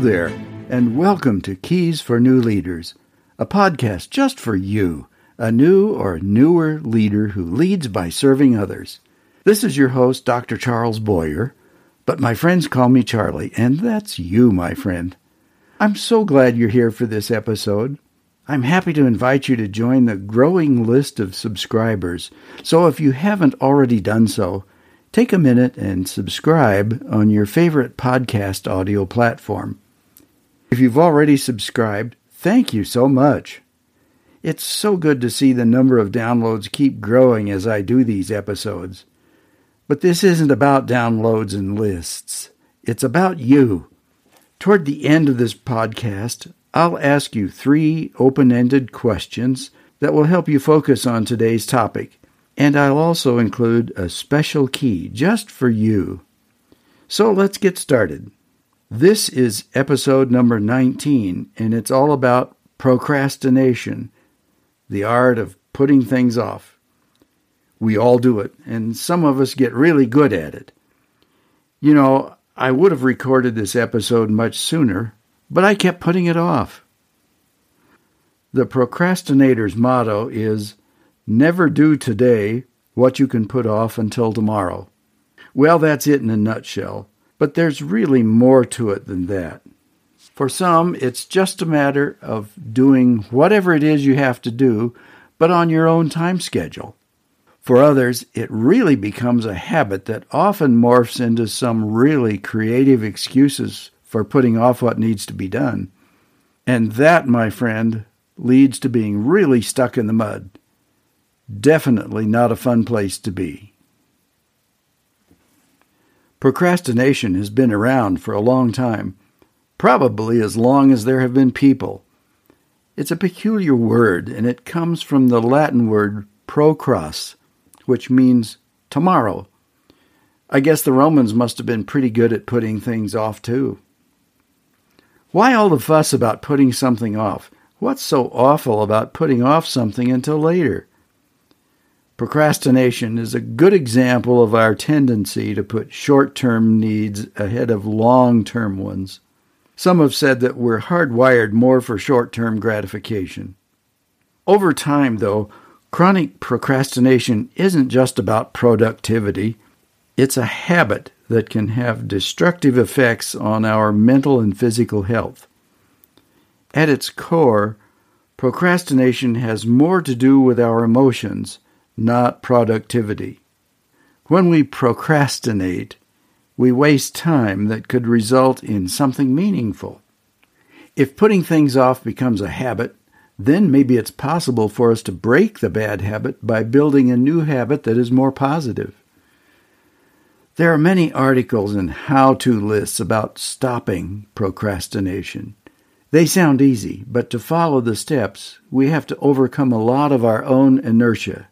There, and welcome to Keys for New Leaders, a podcast just for you, a new or newer leader who leads by serving others. This is your host, Dr. Charles Boyer, but my friends call me Charlie, and that's you, my friend. I'm so glad you're here for this episode. I'm happy to invite you to join the growing list of subscribers. So if you haven't already done so, take a minute and subscribe on your favorite podcast audio platform. If you've already subscribed, thank you so much. It's so good to see the number of downloads keep growing as I do these episodes. But this isn't about downloads and lists. It's about you. Toward the end of this podcast, I'll ask you three open ended questions that will help you focus on today's topic and I'll also include a special key just for you. So let's get started. This is episode number 19, and it's all about procrastination, the art of putting things off. We all do it, and some of us get really good at it. You know, I would have recorded this episode much sooner, but I kept putting it off. The procrastinator's motto is Never do today what you can put off until tomorrow. Well, that's it in a nutshell, but there's really more to it than that. For some, it's just a matter of doing whatever it is you have to do, but on your own time schedule. For others, it really becomes a habit that often morphs into some really creative excuses for putting off what needs to be done. And that, my friend, leads to being really stuck in the mud. Definitely not a fun place to be. Procrastination has been around for a long time, probably as long as there have been people. It's a peculiar word, and it comes from the Latin word procras, which means tomorrow. I guess the Romans must have been pretty good at putting things off, too. Why all the fuss about putting something off? What's so awful about putting off something until later? Procrastination is a good example of our tendency to put short term needs ahead of long term ones. Some have said that we're hardwired more for short term gratification. Over time, though, chronic procrastination isn't just about productivity, it's a habit that can have destructive effects on our mental and physical health. At its core, procrastination has more to do with our emotions not productivity. When we procrastinate, we waste time that could result in something meaningful. If putting things off becomes a habit, then maybe it's possible for us to break the bad habit by building a new habit that is more positive. There are many articles and how to lists about stopping procrastination. They sound easy, but to follow the steps, we have to overcome a lot of our own inertia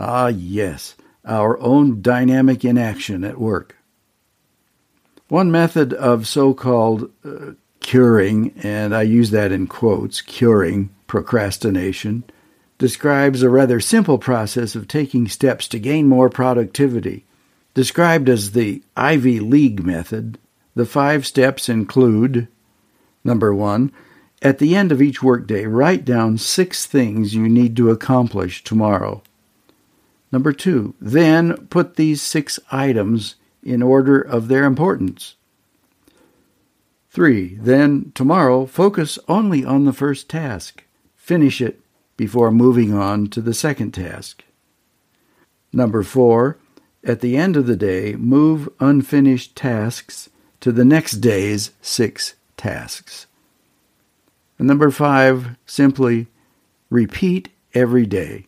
Ah, yes, our own dynamic inaction at work. One method of so called uh, curing, and I use that in quotes, curing procrastination, describes a rather simple process of taking steps to gain more productivity. Described as the Ivy Lee method, the five steps include number one, at the end of each workday, write down six things you need to accomplish tomorrow. Number two, then put these six items in order of their importance. Three, then tomorrow focus only on the first task. Finish it before moving on to the second task. Number four, at the end of the day, move unfinished tasks to the next day's six tasks. And number five, simply repeat every day.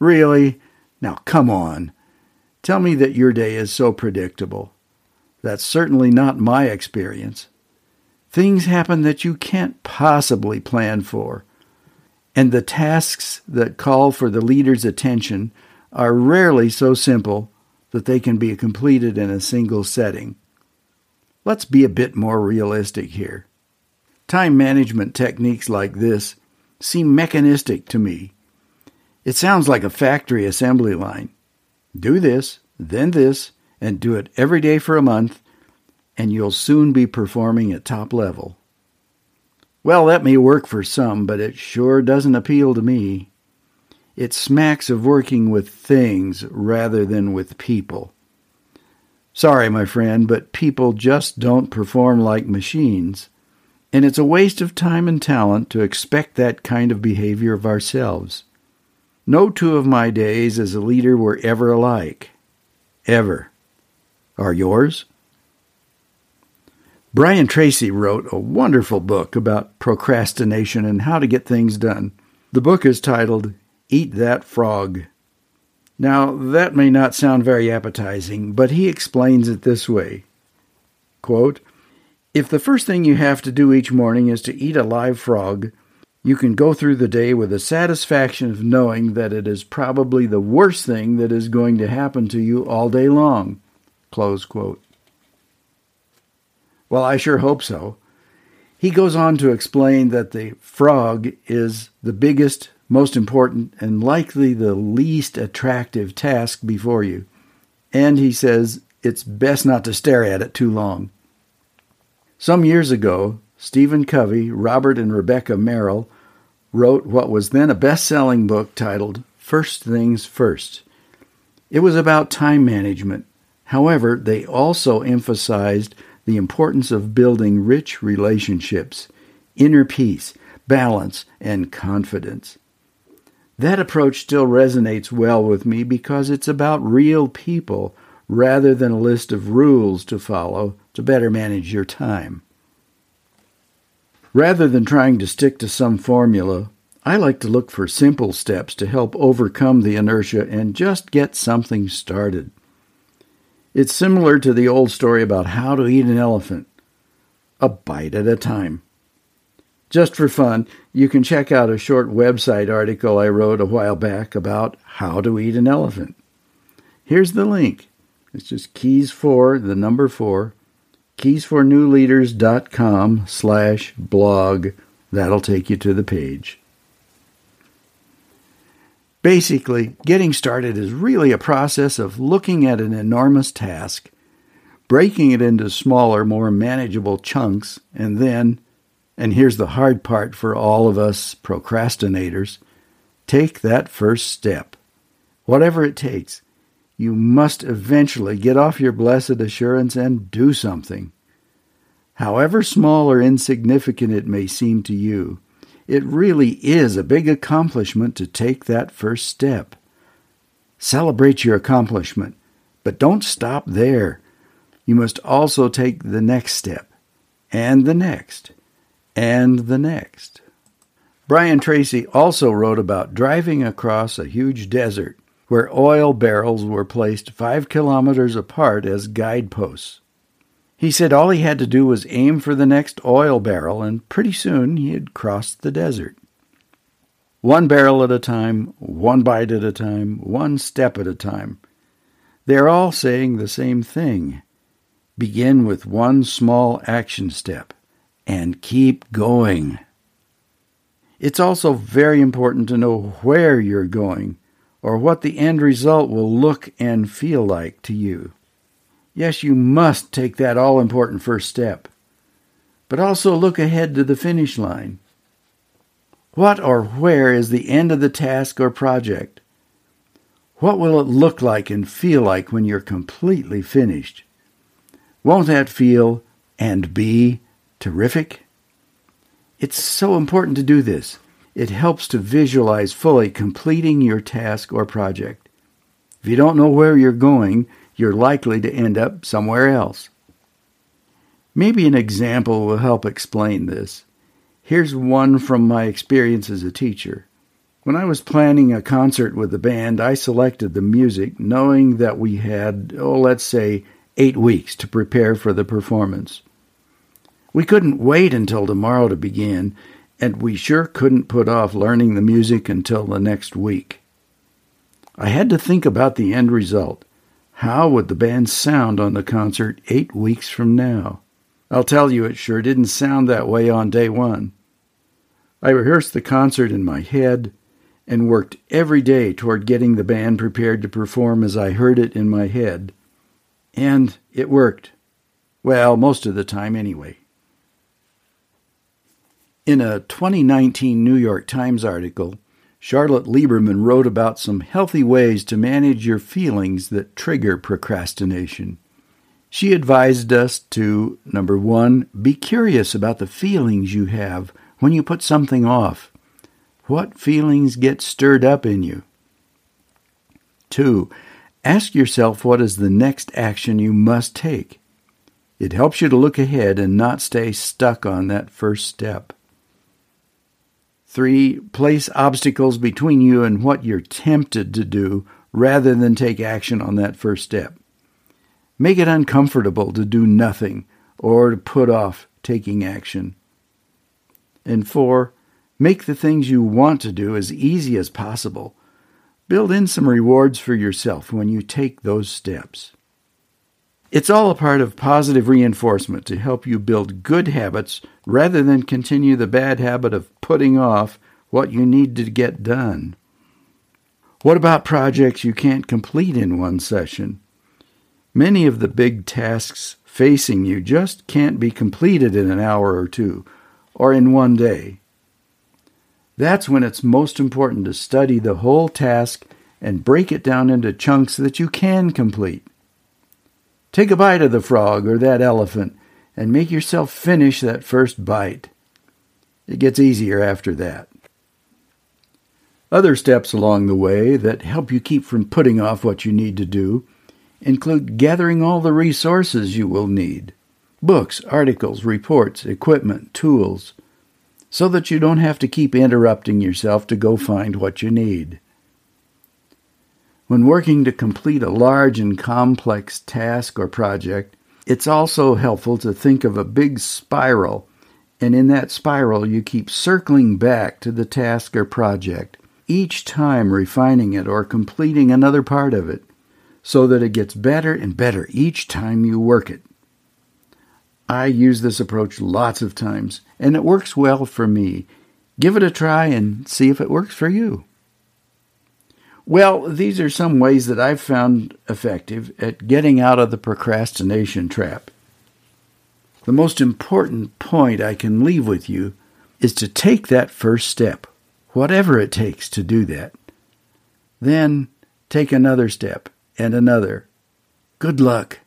Really? Now, come on. Tell me that your day is so predictable. That's certainly not my experience. Things happen that you can't possibly plan for. And the tasks that call for the leader's attention are rarely so simple that they can be completed in a single setting. Let's be a bit more realistic here. Time management techniques like this seem mechanistic to me it sounds like a factory assembly line. Do this, then this, and do it every day for a month, and you'll soon be performing at top level. Well, that may work for some, but it sure doesn't appeal to me. It smacks of working with things rather than with people. Sorry, my friend, but people just don't perform like machines. And it's a waste of time and talent to expect that kind of behavior of ourselves. No two of my days as a leader were ever alike. Ever. Are yours? Brian Tracy wrote a wonderful book about procrastination and how to get things done. The book is titled Eat That Frog. Now, that may not sound very appetizing, but he explains it this way Quote, If the first thing you have to do each morning is to eat a live frog, you can go through the day with the satisfaction of knowing that it is probably the worst thing that is going to happen to you all day long. Well, I sure hope so. He goes on to explain that the frog is the biggest, most important, and likely the least attractive task before you. And he says it's best not to stare at it too long. Some years ago, Stephen Covey, Robert and Rebecca Merrill wrote what was then a best selling book titled First Things First. It was about time management. However, they also emphasized the importance of building rich relationships, inner peace, balance, and confidence. That approach still resonates well with me because it's about real people rather than a list of rules to follow to better manage your time. Rather than trying to stick to some formula, I like to look for simple steps to help overcome the inertia and just get something started. It's similar to the old story about how to eat an elephant a bite at a time. Just for fun, you can check out a short website article I wrote a while back about how to eat an elephant. Here's the link. It's just keys for the number four, keysfornewleaders.com slash blog. That'll take you to the page. Basically, getting started is really a process of looking at an enormous task, breaking it into smaller, more manageable chunks, and then, and here's the hard part for all of us procrastinators, take that first step. Whatever it takes, you must eventually get off your blessed assurance and do something. However small or insignificant it may seem to you, it really is a big accomplishment to take that first step. Celebrate your accomplishment, but don't stop there. You must also take the next step, and the next, and the next. Brian Tracy also wrote about driving across a huge desert where oil barrels were placed five kilometers apart as guideposts. He said all he had to do was aim for the next oil barrel, and pretty soon he had crossed the desert. One barrel at a time, one bite at a time, one step at a time. They're all saying the same thing. Begin with one small action step and keep going. It's also very important to know where you're going or what the end result will look and feel like to you. Yes, you must take that all important first step, but also look ahead to the finish line. What or where is the end of the task or project? What will it look like and feel like when you're completely finished? Won't that feel and be terrific? It's so important to do this. It helps to visualize fully completing your task or project. If you don't know where you're going, you're likely to end up somewhere else. Maybe an example will help explain this. Here's one from my experience as a teacher. When I was planning a concert with the band, I selected the music knowing that we had, oh, let's say, eight weeks to prepare for the performance. We couldn't wait until tomorrow to begin, and we sure couldn't put off learning the music until the next week. I had to think about the end result. How would the band sound on the concert eight weeks from now? I'll tell you, it sure didn't sound that way on day one. I rehearsed the concert in my head and worked every day toward getting the band prepared to perform as I heard it in my head. And it worked. Well, most of the time anyway. In a 2019 New York Times article, Charlotte Lieberman wrote about some healthy ways to manage your feelings that trigger procrastination. She advised us to, number one, be curious about the feelings you have when you put something off. What feelings get stirred up in you? Two, ask yourself what is the next action you must take. It helps you to look ahead and not stay stuck on that first step. Three, place obstacles between you and what you're tempted to do rather than take action on that first step. Make it uncomfortable to do nothing or to put off taking action. And four, make the things you want to do as easy as possible. Build in some rewards for yourself when you take those steps. It's all a part of positive reinforcement to help you build good habits rather than continue the bad habit of putting off what you need to get done. What about projects you can't complete in one session? Many of the big tasks facing you just can't be completed in an hour or two, or in one day. That's when it's most important to study the whole task and break it down into chunks that you can complete. Take a bite of the frog or that elephant and make yourself finish that first bite. It gets easier after that. Other steps along the way that help you keep from putting off what you need to do include gathering all the resources you will need books, articles, reports, equipment, tools so that you don't have to keep interrupting yourself to go find what you need. When working to complete a large and complex task or project, it's also helpful to think of a big spiral, and in that spiral, you keep circling back to the task or project, each time refining it or completing another part of it, so that it gets better and better each time you work it. I use this approach lots of times, and it works well for me. Give it a try and see if it works for you. Well, these are some ways that I've found effective at getting out of the procrastination trap. The most important point I can leave with you is to take that first step, whatever it takes to do that. Then take another step and another. Good luck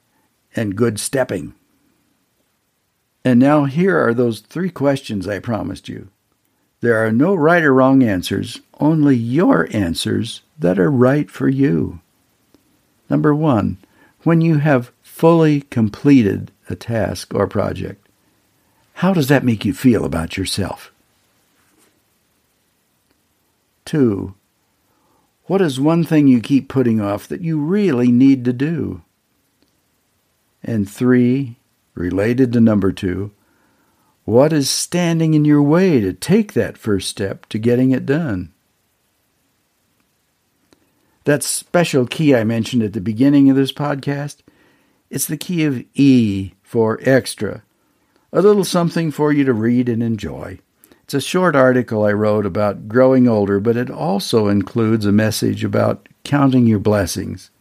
and good stepping. And now here are those three questions I promised you. There are no right or wrong answers, only your answers that are right for you. Number one, when you have fully completed a task or project, how does that make you feel about yourself? Two, what is one thing you keep putting off that you really need to do? And three, related to number two, what is standing in your way to take that first step to getting it done? That special key I mentioned at the beginning of this podcast, it's the key of E for extra, a little something for you to read and enjoy. It's a short article I wrote about growing older, but it also includes a message about counting your blessings.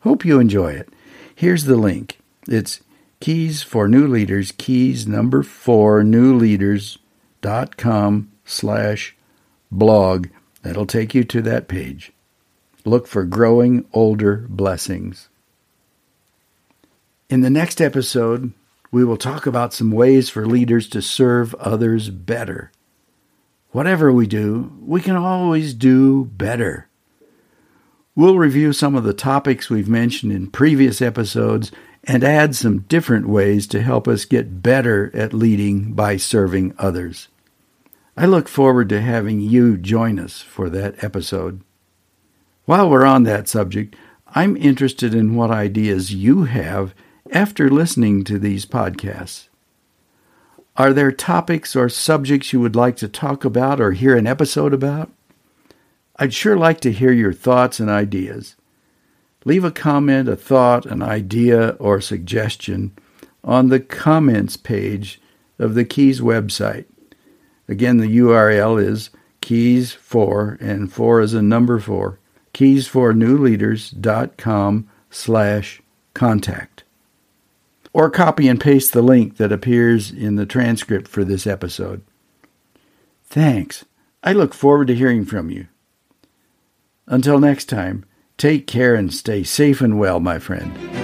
Hope you enjoy it. Here's the link. It's Keys for New Leaders, keys number four, newleaders.com slash blog. That'll take you to that page. Look for Growing Older Blessings. In the next episode, we will talk about some ways for leaders to serve others better. Whatever we do, we can always do better. We'll review some of the topics we've mentioned in previous episodes and add some different ways to help us get better at leading by serving others. I look forward to having you join us for that episode. While we're on that subject, I'm interested in what ideas you have after listening to these podcasts. Are there topics or subjects you would like to talk about or hear an episode about? I'd sure like to hear your thoughts and ideas leave a comment, a thought, an idea, or suggestion on the comments page of the Keys website. Again, the URL is keys for, and four is a number four, keysfornewleaders.com slash contact. or copy and paste the link that appears in the transcript for this episode. Thanks. I look forward to hearing from you. Until next time, take care and stay safe and well, my friend.